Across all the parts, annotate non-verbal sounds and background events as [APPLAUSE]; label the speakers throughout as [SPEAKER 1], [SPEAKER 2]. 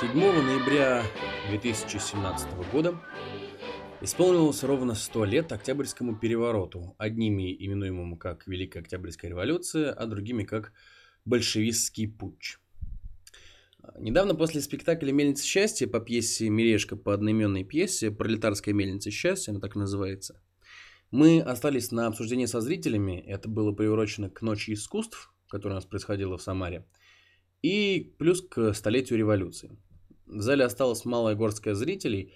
[SPEAKER 1] 7 ноября 2017 года исполнилось ровно 100 лет Октябрьскому перевороту, одними именуемому как Великая Октябрьская революция, а другими как Большевистский путч. Недавно после спектакля «Мельница счастья» по пьесе «Мирешка» по одноименной пьесе «Пролетарская мельница счастья», она так называется, мы остались на обсуждении со зрителями, это было приурочено к Ночи искусств, которая у нас происходила в Самаре, и плюс к столетию революции. В зале осталось малая горстка зрителей,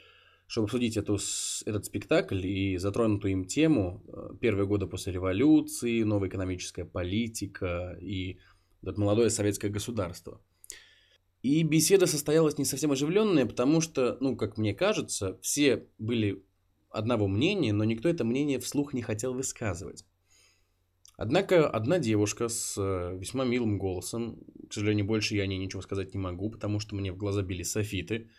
[SPEAKER 1] чтобы обсудить эту, этот спектакль и затронутую им тему э, первые годы после революции, новая экономическая политика и это молодое советское государство. И беседа состоялась не совсем оживленная, потому что, ну, как мне кажется, все были одного мнения, но никто это мнение вслух не хотел высказывать. Однако одна девушка с э, весьма милым голосом, к сожалению, больше я о ней ничего сказать не могу, потому что мне в глаза били софиты.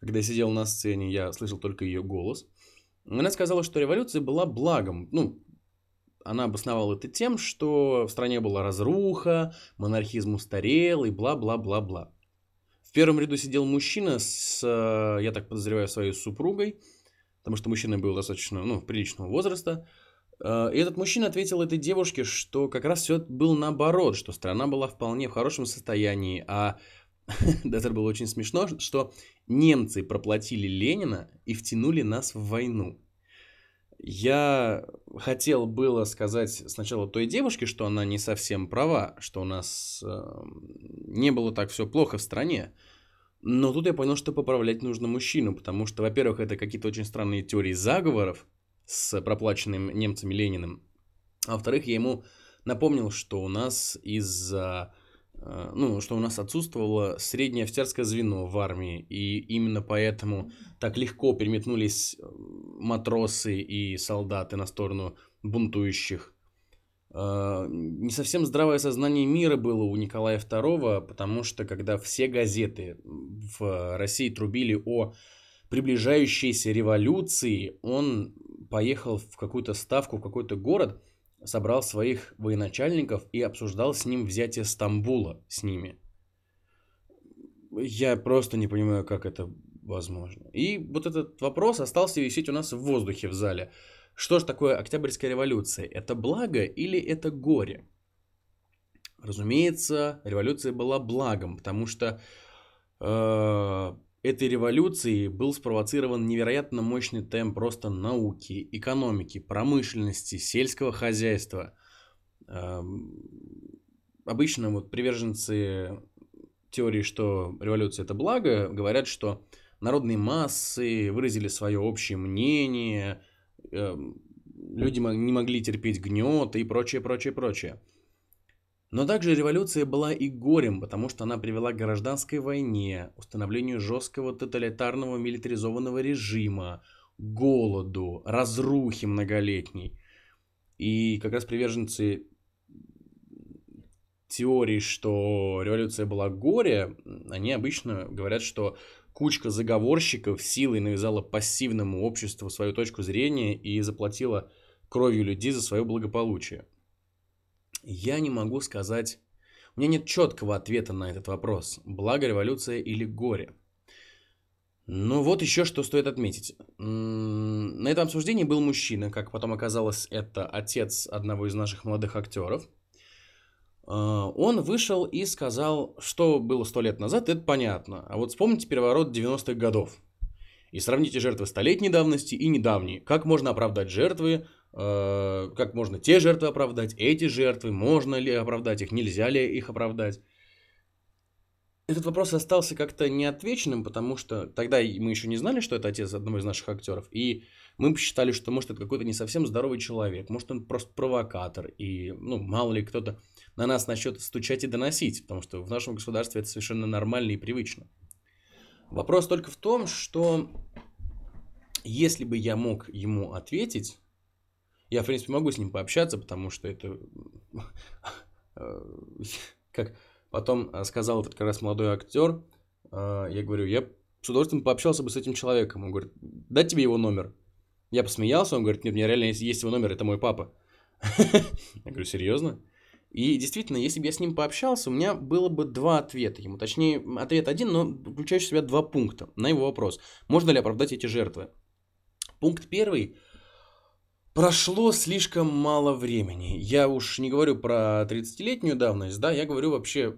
[SPEAKER 1] Когда я сидел на сцене, я слышал только ее голос. Она сказала, что революция была благом. Ну, она обосновала это тем, что в стране была разруха, монархизм устарел и бла-бла-бла-бла. В первом ряду сидел мужчина с, э, я так подозреваю, своей супругой, потому что мужчина был достаточно, ну, приличного возраста. Э, и этот мужчина ответил этой девушке, что как раз все было наоборот, что страна была вполне в хорошем состоянии, а [LAUGHS] это было очень смешно, что немцы проплатили Ленина и втянули нас в войну. Я хотел было сказать сначала той девушке, что она не совсем права, что у нас э, не было так все плохо в стране. Но тут я понял, что поправлять нужно мужчину, потому что, во-первых, это какие-то очень странные теории заговоров, с проплаченным немцами Лениным. А во-вторых, я ему напомнил, что у нас из-за э, ну, что у нас отсутствовало среднее офицерское звено в армии, и именно поэтому так легко переметнулись э, матросы и солдаты на сторону бунтующих. Э, не совсем здравое сознание мира было у Николая II, потому что когда все газеты в России трубили о приближающейся революции, он поехал в какую-то ставку, в какой-то город, собрал своих военачальников и обсуждал с ним взятие Стамбула с ними. Я просто не понимаю, как это возможно. И вот этот вопрос остался висеть у нас в воздухе в зале. Что же такое Октябрьская революция? Это благо или это горе? Разумеется, революция была благом, потому что э, этой революции был спровоцирован невероятно мощный темп роста науки, экономики, промышленности, сельского хозяйства. Обычно вот приверженцы теории, что революция это благо, говорят, что народные массы выразили свое общее мнение, люди не могли терпеть гнет и прочее, прочее, прочее. Но также революция была и горем, потому что она привела к гражданской войне, установлению жесткого тоталитарного милитаризованного режима, голоду, разрухе многолетней. И как раз приверженцы теории, что революция была горе, они обычно говорят, что кучка заговорщиков силой навязала пассивному обществу свою точку зрения и заплатила кровью людей за свое благополучие. Я не могу сказать... У меня нет четкого ответа на этот вопрос. Благо революция или горе? Ну вот еще что стоит отметить. На этом обсуждении был мужчина, как потом оказалось, это отец одного из наших молодых актеров. А, он вышел и сказал, что было сто лет назад, это понятно. А вот вспомните переворот 90-х годов. И сравните жертвы столетней давности и недавние. Как можно оправдать жертвы как можно те жертвы оправдать, эти жертвы, можно ли оправдать их, нельзя ли их оправдать. Этот вопрос остался как-то неотвеченным, потому что тогда мы еще не знали, что это отец одного из наших актеров, и мы посчитали, что может это какой-то не совсем здоровый человек, может он просто провокатор, и ну мало ли кто-то на нас начнет стучать и доносить, потому что в нашем государстве это совершенно нормально и привычно. Вопрос только в том, что если бы я мог ему ответить, я, в принципе, могу с ним пообщаться, потому что это... Э, как потом сказал этот как раз молодой актер, э, я говорю, я с удовольствием пообщался бы с этим человеком. Он говорит, дать тебе его номер. Я посмеялся, он говорит, нет, у меня реально есть, его номер, это мой папа. [LAUGHS] Я говорю, серьезно? И действительно, если бы я с ним пообщался, у меня было бы два ответа ему. Точнее, ответ один, но включающий в себя два пункта на его вопрос. Можно ли оправдать эти жертвы? Пункт первый. Прошло слишком мало времени. Я уж не говорю про 30-летнюю давность, да, я говорю вообще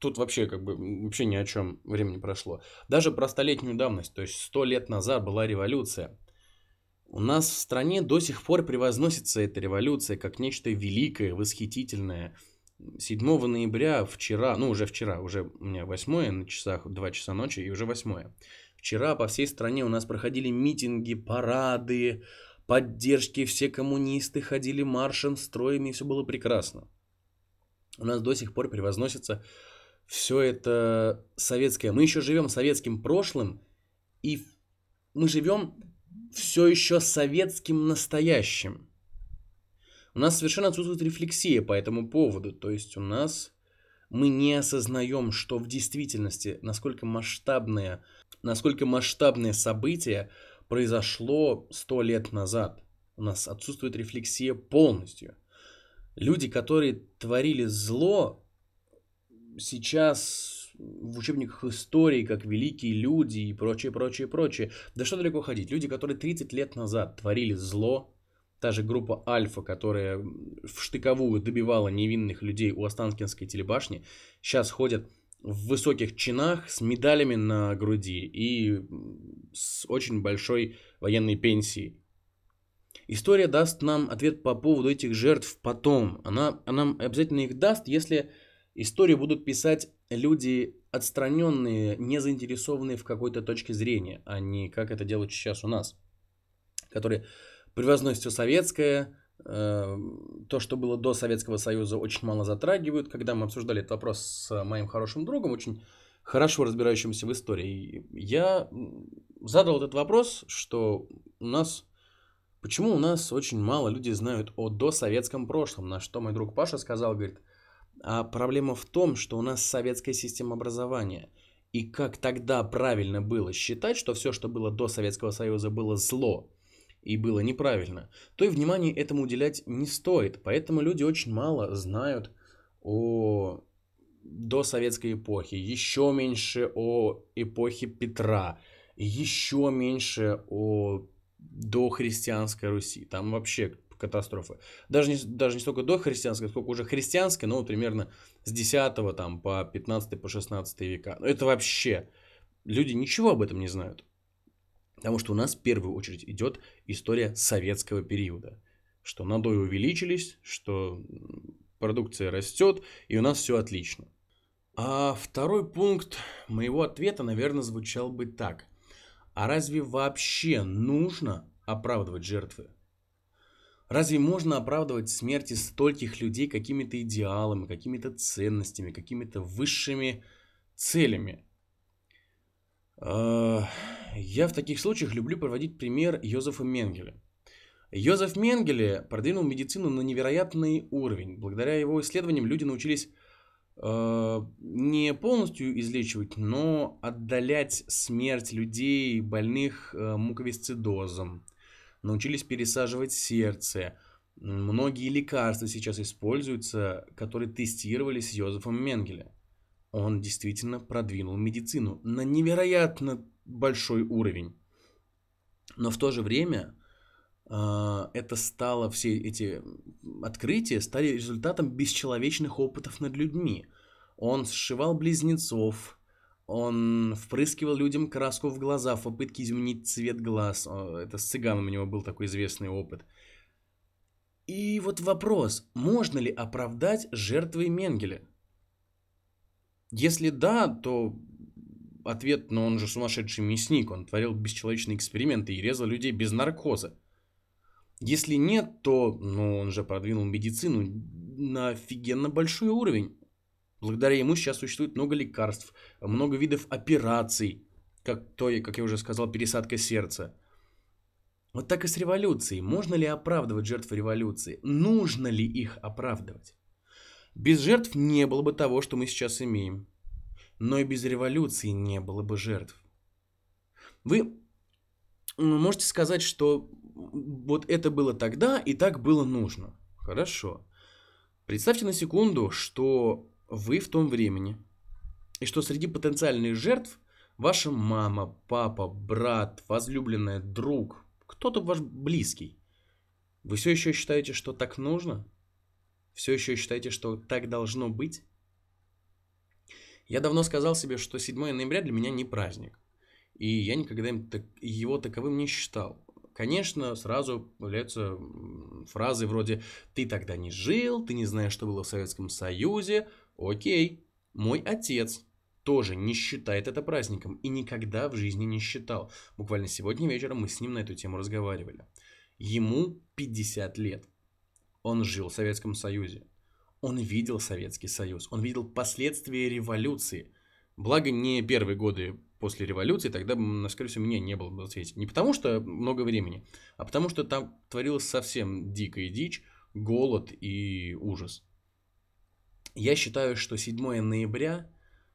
[SPEAKER 1] тут вообще как бы вообще ни о чем времени прошло. Даже про столетнюю давность, то есть сто лет назад была революция. У нас в стране до сих пор превозносится эта революция как нечто великое, восхитительное. 7 ноября, вчера, ну уже вчера, уже у меня 8 на часах, 2 часа ночи и уже 8. Вчера по всей стране у нас проходили митинги, парады, поддержки, все коммунисты ходили маршем, строями, и все было прекрасно. У нас до сих пор превозносится все это советское. Мы еще живем советским прошлым, и мы живем все еще советским настоящим. У нас совершенно отсутствует рефлексия по этому поводу. То есть у нас мы не осознаем, что в действительности, насколько масштабное, насколько масштабное событие произошло сто лет назад. У нас отсутствует рефлексия полностью. Люди, которые творили зло, сейчас в учебниках истории как великие люди и прочее, прочее, прочее. Да что далеко ходить. Люди, которые 30 лет назад творили зло, та же группа Альфа, которая в штыковую добивала невинных людей у Останкинской телебашни, сейчас ходят в высоких чинах с медалями на груди и с очень большой военной пенсией. История даст нам ответ по поводу этих жертв потом. Она, она обязательно их даст, если Историю будут писать люди отстраненные, не заинтересованные в какой-то точке зрения, а не как это делают сейчас у нас, которые превозносят все советское, то, что было до Советского Союза, очень мало затрагивают. Когда мы обсуждали этот вопрос с моим хорошим другом, очень хорошо разбирающимся в истории, я задал этот вопрос, что у нас Почему у нас очень мало людей знают о досоветском прошлом? На что мой друг Паша сказал, говорит, а проблема в том, что у нас советская система образования. И как тогда правильно было считать, что все, что было до Советского Союза, было зло и было неправильно, то и внимание этому уделять не стоит. Поэтому люди очень мало знают о досоветской эпохе, еще меньше о эпохе Петра, еще меньше о дохристианской Руси. Там вообще катастрофы. Даже не, даже не столько до христианской, сколько уже христианской, но примерно с 10 там, по 15 по 16 века. Это вообще... Люди ничего об этом не знают. Потому что у нас в первую очередь идет история советского периода. Что надои увеличились, что продукция растет, и у нас все отлично. А второй пункт моего ответа, наверное, звучал бы так. А разве вообще нужно оправдывать жертвы? Разве можно оправдывать смерти стольких людей какими-то идеалами, какими-то ценностями, какими-то высшими целями? Я в таких случаях люблю проводить пример Йозефа Менгеля. Йозеф Менгеле продвинул медицину на невероятный уровень. Благодаря его исследованиям люди научились э, не полностью излечивать, но отдалять смерть людей, больных э, муковисцидозом, научились пересаживать сердце. Многие лекарства сейчас используются, которые тестировались Йозефом Менгеле. Он действительно продвинул медицину на невероятно большой уровень. Но в то же время э, это стало, все эти открытия стали результатом бесчеловечных опытов над людьми. Он сшивал близнецов, он впрыскивал людям краску в глаза в попытке изменить цвет глаз. Это с цыганом у него был такой известный опыт. И вот вопрос, можно ли оправдать жертвы Менгеля? Если да, то ответ, но он же сумасшедший мясник, он творил бесчеловечные эксперименты и резал людей без наркоза. Если нет, то ну, он же продвинул медицину на офигенно большой уровень. Благодаря ему сейчас существует много лекарств, много видов операций, как то, как я уже сказал, пересадка сердца. Вот так и с революцией. Можно ли оправдывать жертв революции? Нужно ли их оправдывать? Без жертв не было бы того, что мы сейчас имеем. Но и без революции не было бы жертв. Вы можете сказать, что вот это было тогда и так было нужно. Хорошо. Представьте на секунду, что вы в том времени, и что среди потенциальных жертв ваша мама, папа, брат, возлюбленная, друг, кто-то ваш близкий. Вы все еще считаете, что так нужно? Все еще считаете, что так должно быть? Я давно сказал себе, что 7 ноября для меня не праздник. И я никогда его таковым не считал. Конечно, сразу появляются фразы вроде «ты тогда не жил, ты не знаешь, что было в Советском Союзе». Окей, мой отец тоже не считает это праздником и никогда в жизни не считал. Буквально сегодня вечером мы с ним на эту тему разговаривали. Ему 50 лет. Он жил в Советском Союзе. Он видел Советский Союз. Он видел последствия революции. Благо, не первые годы после революции, тогда, скорее всего, меня не было на свете. Не потому, что много времени, а потому, что там творилась совсем дикая дичь, голод и ужас. Я считаю, что 7 ноября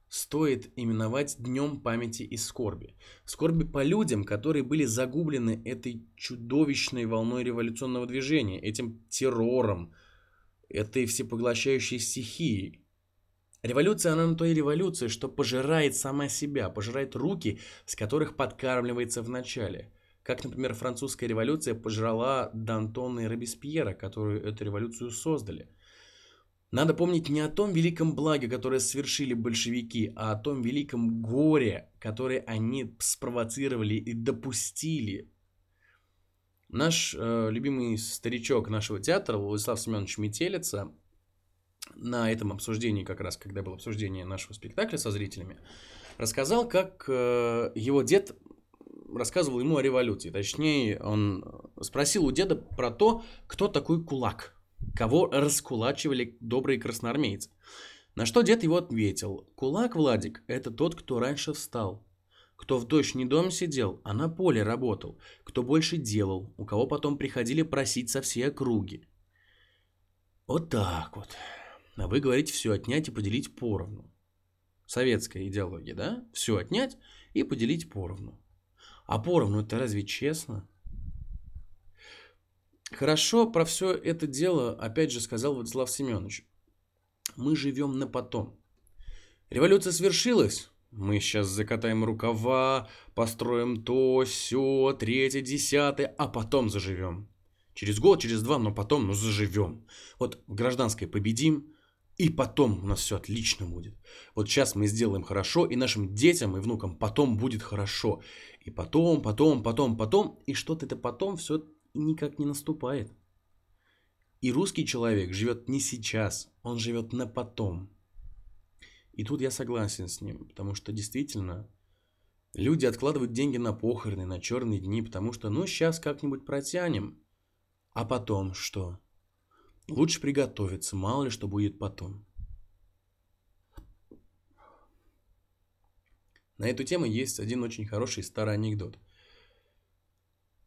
[SPEAKER 1] стоит именовать Днем памяти и скорби. Скорби по людям, которые были загублены этой чудовищной волной революционного движения, этим террором, этой всепоглощающей стихией. Революция, она на то и революция, что пожирает сама себя, пожирает руки, с которых подкармливается в начале. Как, например, французская революция пожрала Д'Антона и Робеспьера, которые эту революцию создали. Надо помнить не о том великом благе, которое совершили большевики, а о том великом горе, которое они спровоцировали и допустили. Наш э, любимый старичок нашего театра Владислав Семенович Метелица на этом обсуждении, как раз когда было обсуждение нашего спектакля со зрителями, рассказал, как э, его дед рассказывал ему о революции. Точнее, он спросил у деда про то, кто такой кулак, кого раскулачивали добрые красноармейцы. На что дед его ответил, кулак, Владик, это тот, кто раньше встал, кто в дождь не дома сидел, а на поле работал, кто больше делал, у кого потом приходили просить со всей округи. Вот так вот. А вы говорите все отнять и поделить поровну. Советская идеология, да? Все отнять и поделить поровну. А поровну это разве честно? Хорошо про все это дело, опять же, сказал Владислав Семенович. Мы живем на потом. Революция свершилась. Мы сейчас закатаем рукава, построим то, все, третье, десятое, а потом заживем. Через год, через два, но потом, ну, заживем. Вот в гражданской победим, и потом у нас все отлично будет. Вот сейчас мы сделаем хорошо, и нашим детям и внукам потом будет хорошо. И потом, потом, потом, потом, и что-то это потом все никак не наступает. И русский человек живет не сейчас, он живет на потом. И тут я согласен с ним, потому что действительно люди откладывают деньги на похороны, на черные дни, потому что ну сейчас как-нибудь протянем. А потом что? Лучше приготовиться, мало ли что будет потом. На эту тему есть один очень хороший старый анекдот.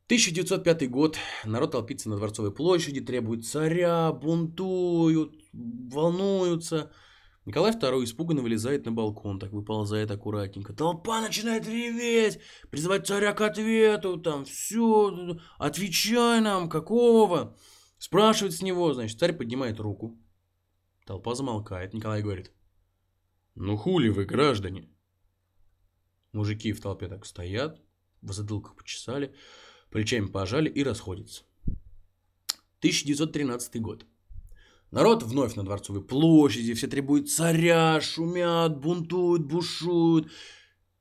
[SPEAKER 1] 1905 год. Народ толпится на Дворцовой площади, требует царя, бунтуют, волнуются. Николай II испуганно вылезает на балкон, так выползает аккуратненько. Толпа начинает реветь, призывать царя к ответу, там, все, отвечай нам, какого? Спрашивает с него, значит, царь поднимает руку. Толпа замолкает. Николай говорит, ну хули вы, граждане? Мужики в толпе так стоят, в затылках почесали, плечами пожали и расходятся. 1913 год. Народ вновь на Дворцовой площади, все требуют царя, шумят, бунтуют, бушуют.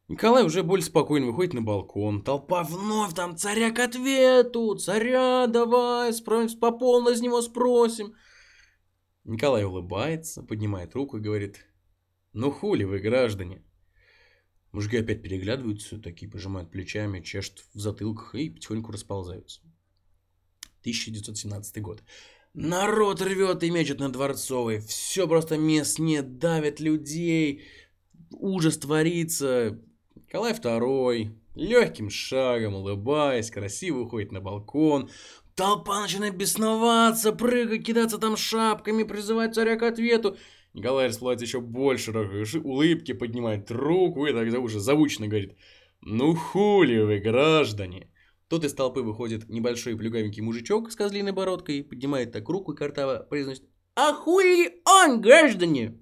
[SPEAKER 1] Николай уже более спокойно выходит на балкон. Толпа вновь там царя к ответу. Царя давай, спросим, по полной с него спросим. Николай улыбается, поднимает руку и говорит, ну хули вы, граждане. Мужики опять переглядываются, такие пожимают плечами, чешут в затылках и потихоньку расползаются. 1917 год. Народ рвет и мечет на Дворцовой. Все просто мест нет, давят людей. Ужас творится. Николай II легким шагом, улыбаясь, красиво уходит на балкон. Толпа начинает бесноваться, прыгать, кидаться там шапками, призывать царя к ответу. Николай расплывается еще больше, улыбки, поднимает руку и тогда уже звучно говорит «Ну хули вы, граждане!» Тут из толпы выходит небольшой плюгавенький мужичок с козлиной бородкой, поднимает так руку и картаво произносит А хули он, граждане?